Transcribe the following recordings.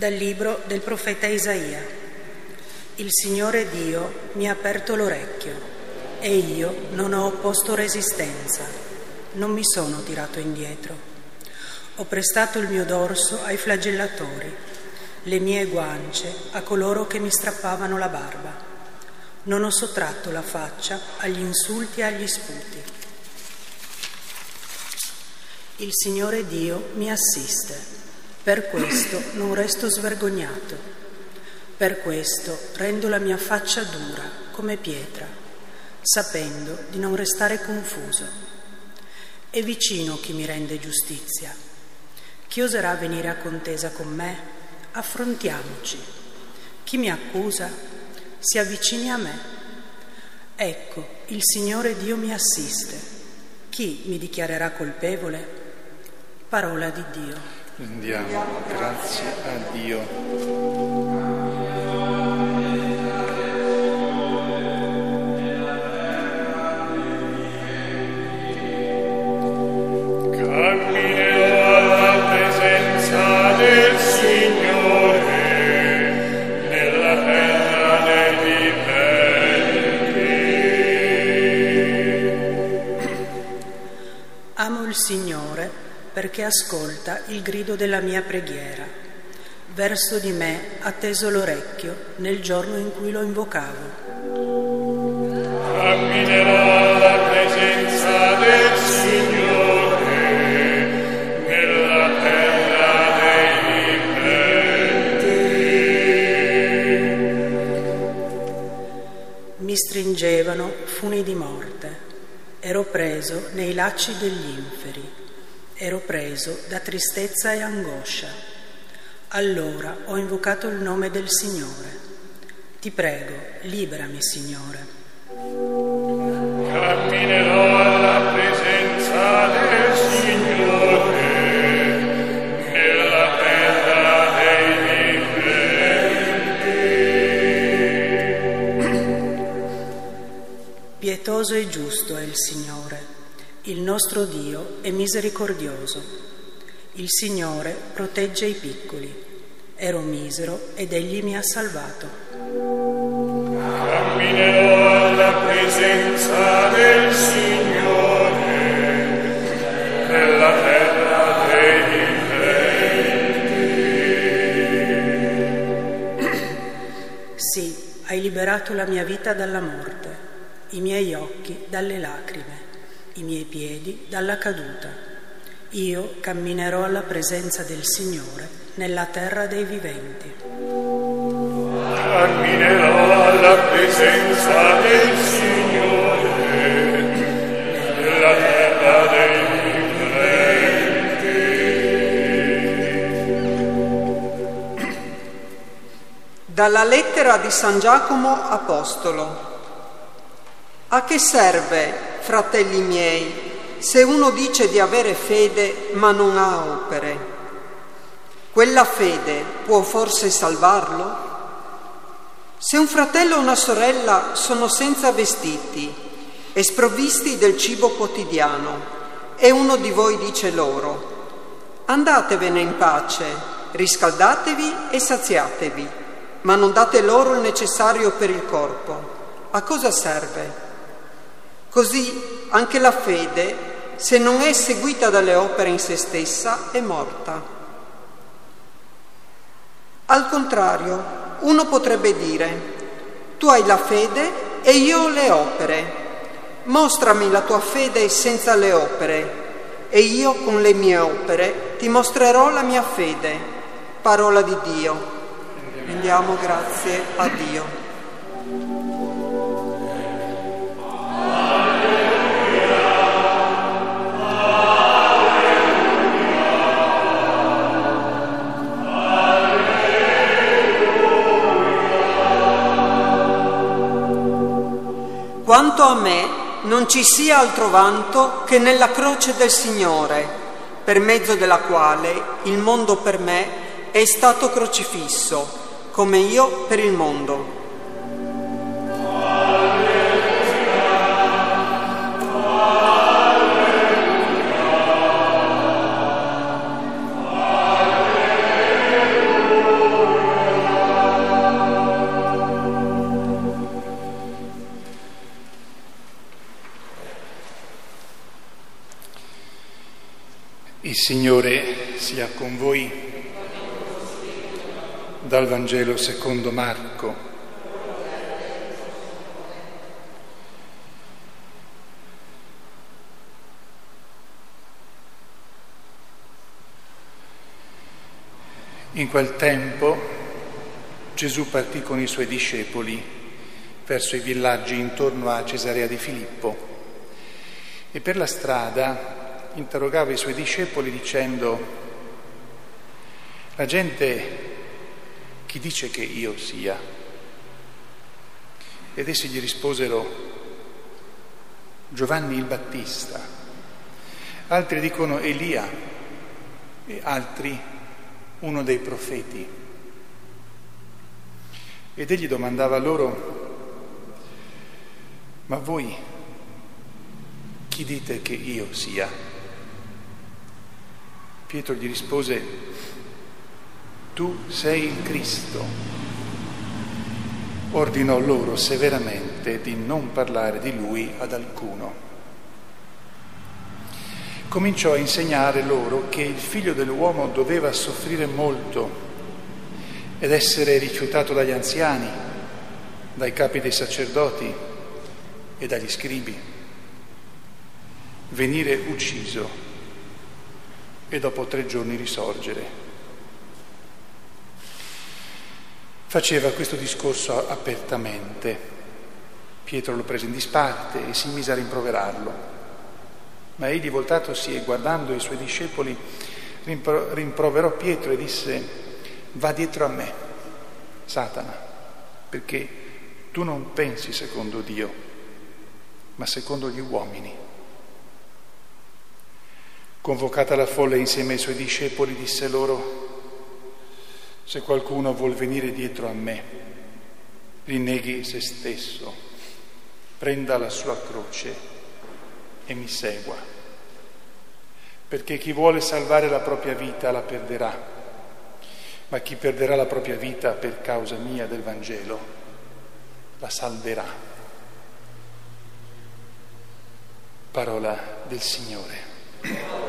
Dal libro del profeta Isaia. Il Signore Dio mi ha aperto l'orecchio e io non ho opposto resistenza, non mi sono tirato indietro. Ho prestato il mio dorso ai flagellatori, le mie guance a coloro che mi strappavano la barba. Non ho sottratto la faccia agli insulti e agli sputi. Il Signore Dio mi assiste per questo non resto svergognato, per questo rendo la mia faccia dura come pietra, sapendo di non restare confuso. È vicino chi mi rende giustizia. Chi oserà venire a contesa con me? Affrontiamoci. Chi mi accusa? Si avvicini a me. Ecco, il Signore Dio mi assiste. Chi mi dichiarerà colpevole? Parola di Dio. Rendiamo grazie a Dio. Perché ascolta il grido della mia preghiera. Verso di me ha teso l'orecchio nel giorno in cui lo invocavo. Camminerò alla presenza del Signore nella terra dei viventi. Mi stringevano funi di morte. Ero preso nei lacci degli inferi. Ero preso da tristezza e angoscia. Allora ho invocato il nome del Signore. Ti prego, liberami, Signore. Camminerò alla presenza del Signore nella terra dei viventi. Pietoso e giusto è il Signore, il nostro Dio è misericordioso. Il Signore protegge i piccoli. Ero misero ed Egli mi ha salvato. Camminerò alla presenza del Signore nella terra dei viventi. Sì, hai liberato la mia vita dalla morte, i miei occhi dalle lacrime, i miei piedi dalla caduta. Io camminerò alla presenza del Signore nella terra dei viventi. Camminerò alla presenza del Signore nella terra dei viventi. Dalla lettera di San Giacomo Apostolo. A che serve, fratelli miei, se uno dice di avere fede ma non ha opere? Quella fede può forse salvarlo? Se un fratello o una sorella sono senza vestiti e sprovvisti del cibo quotidiano e uno di voi dice loro, andatevene in pace, riscaldatevi e saziatevi, ma non date loro il necessario per il corpo, a cosa serve? Così anche la fede, se non è seguita dalle opere in se stessa, è morta. Al contrario, uno potrebbe dire, tu hai la fede e io le opere. Mostrami la tua fede senza le opere e io con le mie opere ti mostrerò la mia fede. Parola di Dio. Rendiamo grazie a Dio. Quanto a me, non ci sia altro vanto che nella croce del Signore, per mezzo della quale il mondo per me è stato crocifisso, come io per il mondo. Signore sia con voi. Dal Vangelo secondo Marco. In quel tempo Gesù partì con i suoi discepoli verso i villaggi intorno a Cesarea di Filippo e per la strada interrogava i suoi discepoli dicendo, la gente chi dice che io sia? Ed essi gli risposero, Giovanni il Battista, altri dicono Elia e altri uno dei profeti. Ed egli domandava loro, ma voi chi dite che io sia? Pietro gli rispose, tu sei il Cristo. Ordinò loro severamente di non parlare di lui ad alcuno. Cominciò a insegnare loro che il figlio dell'uomo doveva soffrire molto ed essere rifiutato dagli anziani, dai capi dei sacerdoti e dagli scribi, venire ucciso e dopo tre giorni risorgere. Faceva questo discorso apertamente. Pietro lo prese in disparte e si mise a rimproverarlo. Ma egli, voltatosi e guardando i suoi discepoli, rimpro- rimproverò Pietro e disse, va dietro a me, Satana, perché tu non pensi secondo Dio, ma secondo gli uomini. Convocata la folla insieme ai suoi discepoli, disse loro, se qualcuno vuol venire dietro a me, rinneghi se stesso, prenda la sua croce e mi segua. Perché chi vuole salvare la propria vita la perderà, ma chi perderà la propria vita per causa mia del Vangelo la salverà. Parola del Signore.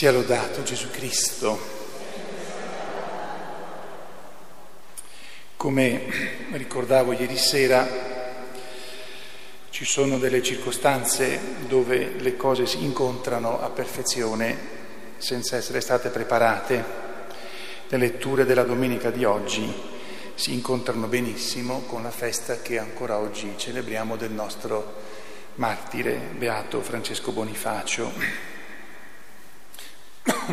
Sia lodato Gesù Cristo. Come ricordavo ieri sera, ci sono delle circostanze dove le cose si incontrano a perfezione senza essere state preparate. Le letture della domenica di oggi si incontrano benissimo con la festa che ancora oggi celebriamo del nostro martire beato Francesco Bonifacio.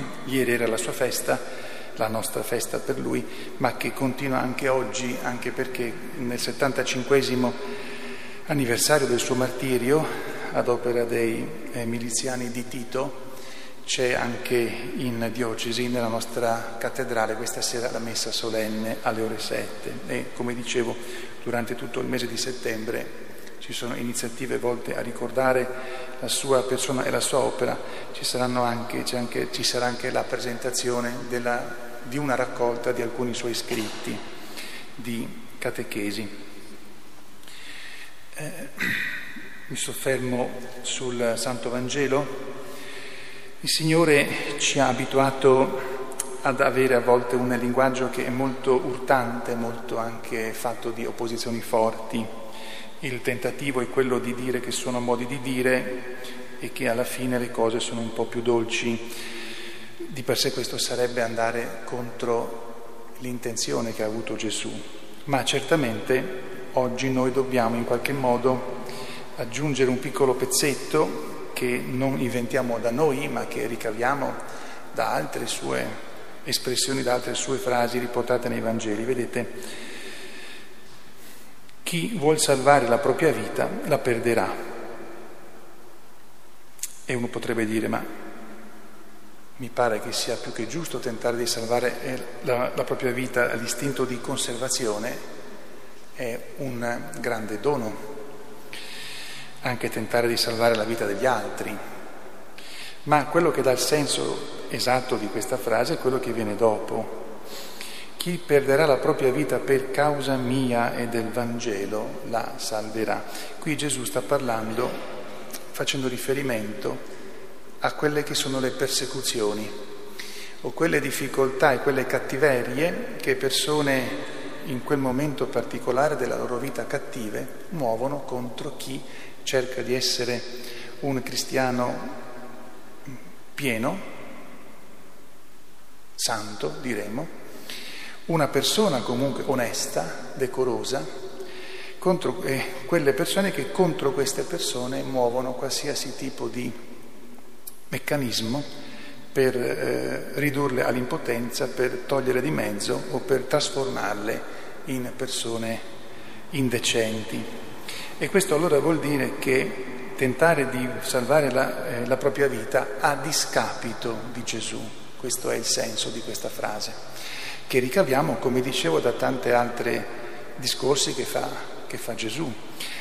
Ieri era la sua festa, la nostra festa per lui, ma che continua anche oggi, anche perché nel 75 anniversario del suo martirio, ad opera dei eh, miliziani di Tito, c'è anche in diocesi, nella nostra cattedrale, questa sera la messa solenne alle ore 7 e come dicevo durante tutto il mese di settembre ci sono iniziative volte a ricordare la sua persona e la sua opera, ci, anche, anche, ci sarà anche la presentazione della, di una raccolta di alcuni suoi scritti di catechesi. Eh, mi soffermo sul Santo Vangelo. Il Signore ci ha abituato ad avere a volte un linguaggio che è molto urtante, molto anche fatto di opposizioni forti il tentativo è quello di dire che sono modi di dire e che alla fine le cose sono un po' più dolci. Di per sé questo sarebbe andare contro l'intenzione che ha avuto Gesù, ma certamente oggi noi dobbiamo in qualche modo aggiungere un piccolo pezzetto che non inventiamo da noi, ma che ricaviamo da altre sue espressioni, da altre sue frasi riportate nei Vangeli. Vedete, chi vuol salvare la propria vita la perderà. E uno potrebbe dire, ma mi pare che sia più che giusto tentare di salvare eh, la, la propria vita, l'istinto di conservazione è un grande dono, anche tentare di salvare la vita degli altri. Ma quello che dà il senso esatto di questa frase è quello che viene dopo. Chi perderà la propria vita per causa mia e del Vangelo la salverà. Qui Gesù sta parlando, facendo riferimento a quelle che sono le persecuzioni o quelle difficoltà e quelle cattiverie che persone in quel momento particolare della loro vita cattive muovono contro chi cerca di essere un cristiano pieno, santo diremo, una persona comunque onesta, decorosa, contro eh, quelle persone che contro queste persone muovono qualsiasi tipo di meccanismo per eh, ridurle all'impotenza, per togliere di mezzo o per trasformarle in persone indecenti. E questo allora vuol dire che tentare di salvare la, eh, la propria vita a discapito di Gesù, questo è il senso di questa frase, che ricaviamo, come dicevo, da tanti altri discorsi che fa, che fa Gesù.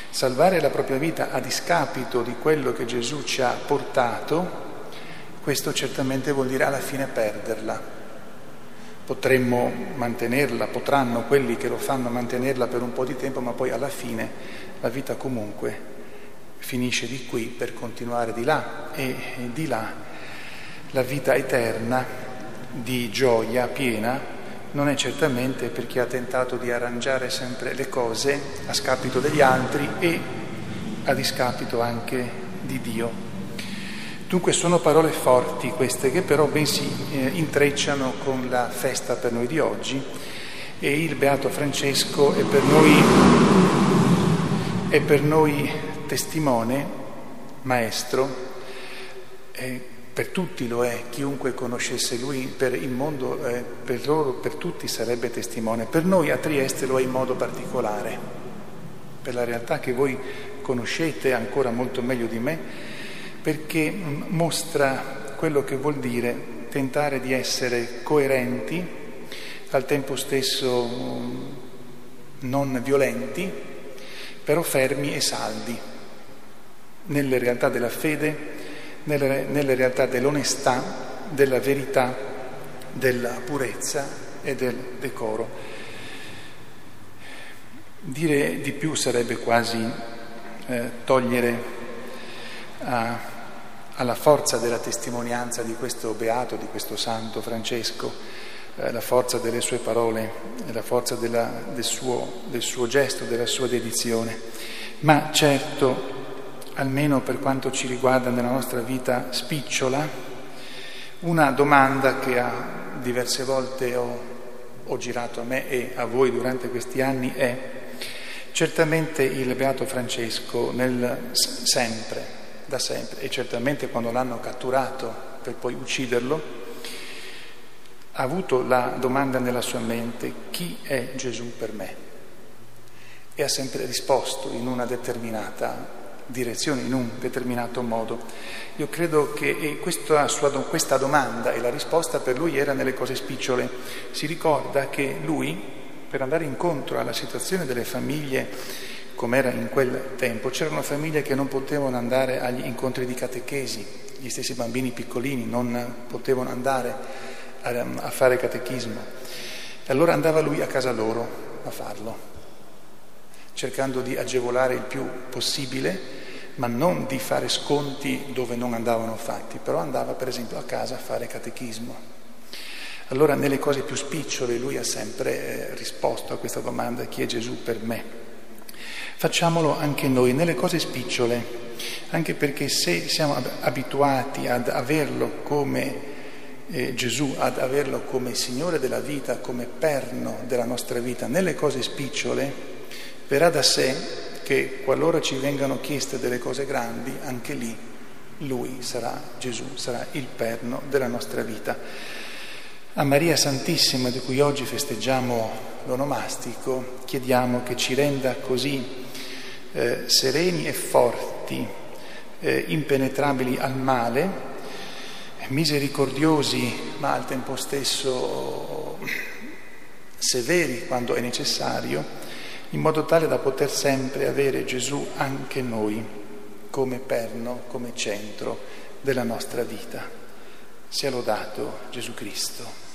Salvare la propria vita a discapito di quello che Gesù ci ha portato, questo certamente vuol dire alla fine perderla. Potremmo mantenerla, potranno quelli che lo fanno mantenerla per un po' di tempo, ma poi alla fine la vita comunque finisce di qui per continuare di là e di là la vita eterna di gioia piena non è certamente per chi ha tentato di arrangiare sempre le cose a scapito degli altri e a discapito anche di Dio. Dunque sono parole forti queste che però ben si eh, intrecciano con la festa per noi di oggi e il Beato Francesco è per noi, è per noi testimone, maestro, eh, per tutti lo è, chiunque conoscesse lui per il mondo, eh, per loro, per tutti sarebbe testimone, per noi a Trieste lo è in modo particolare, per la realtà che voi conoscete ancora molto meglio di me perché mostra quello che vuol dire tentare di essere coerenti, al tempo stesso mm, non violenti, però fermi e saldi nelle realtà della fede, nelle, nelle realtà dell'onestà, della verità, della purezza e del decoro. Dire di più sarebbe quasi eh, togliere a alla forza della testimonianza di questo beato, di questo santo Francesco, eh, la forza delle sue parole, la forza della, del, suo, del suo gesto, della sua dedizione. Ma certo, almeno per quanto ci riguarda nella nostra vita spicciola, una domanda che a diverse volte ho, ho, girato a me e a voi durante questi anni è certamente il Beato Francesco nel sempre, da sempre e certamente quando l'hanno catturato per poi ucciderlo, ha avuto la domanda nella sua mente chi è Gesù per me? E ha sempre risposto in una determinata direzione, in un determinato modo. Io credo che questa, sua, questa domanda e la risposta per lui era nelle cose spicciole. Si ricorda che lui, per andare incontro alla situazione delle famiglie come era in quel tempo, c'erano famiglie che non potevano andare agli incontri di catechesi, gli stessi bambini piccolini non potevano andare a, a fare catechismo. Allora andava lui a casa loro a farlo, cercando di agevolare il più possibile, ma non di fare sconti dove non andavano fatti, però andava per esempio a casa a fare catechismo. Allora nelle cose più spicciole lui ha sempre eh, risposto a questa domanda chi è Gesù per me. Facciamolo anche noi nelle cose spicciole, anche perché se siamo abituati ad averlo come eh, Gesù, ad averlo come Signore della vita, come perno della nostra vita, nelle cose spicciole, verrà da sé che qualora ci vengano chieste delle cose grandi, anche lì Lui sarà Gesù, sarà il perno della nostra vita. A Maria Santissima, di cui oggi festeggiamo l'onomastico, chiediamo che ci renda così eh, sereni e forti, eh, impenetrabili al male, misericordiosi ma al tempo stesso severi quando è necessario, in modo tale da poter sempre avere Gesù anche noi come perno, come centro della nostra vita. Sia lodato Gesù Cristo.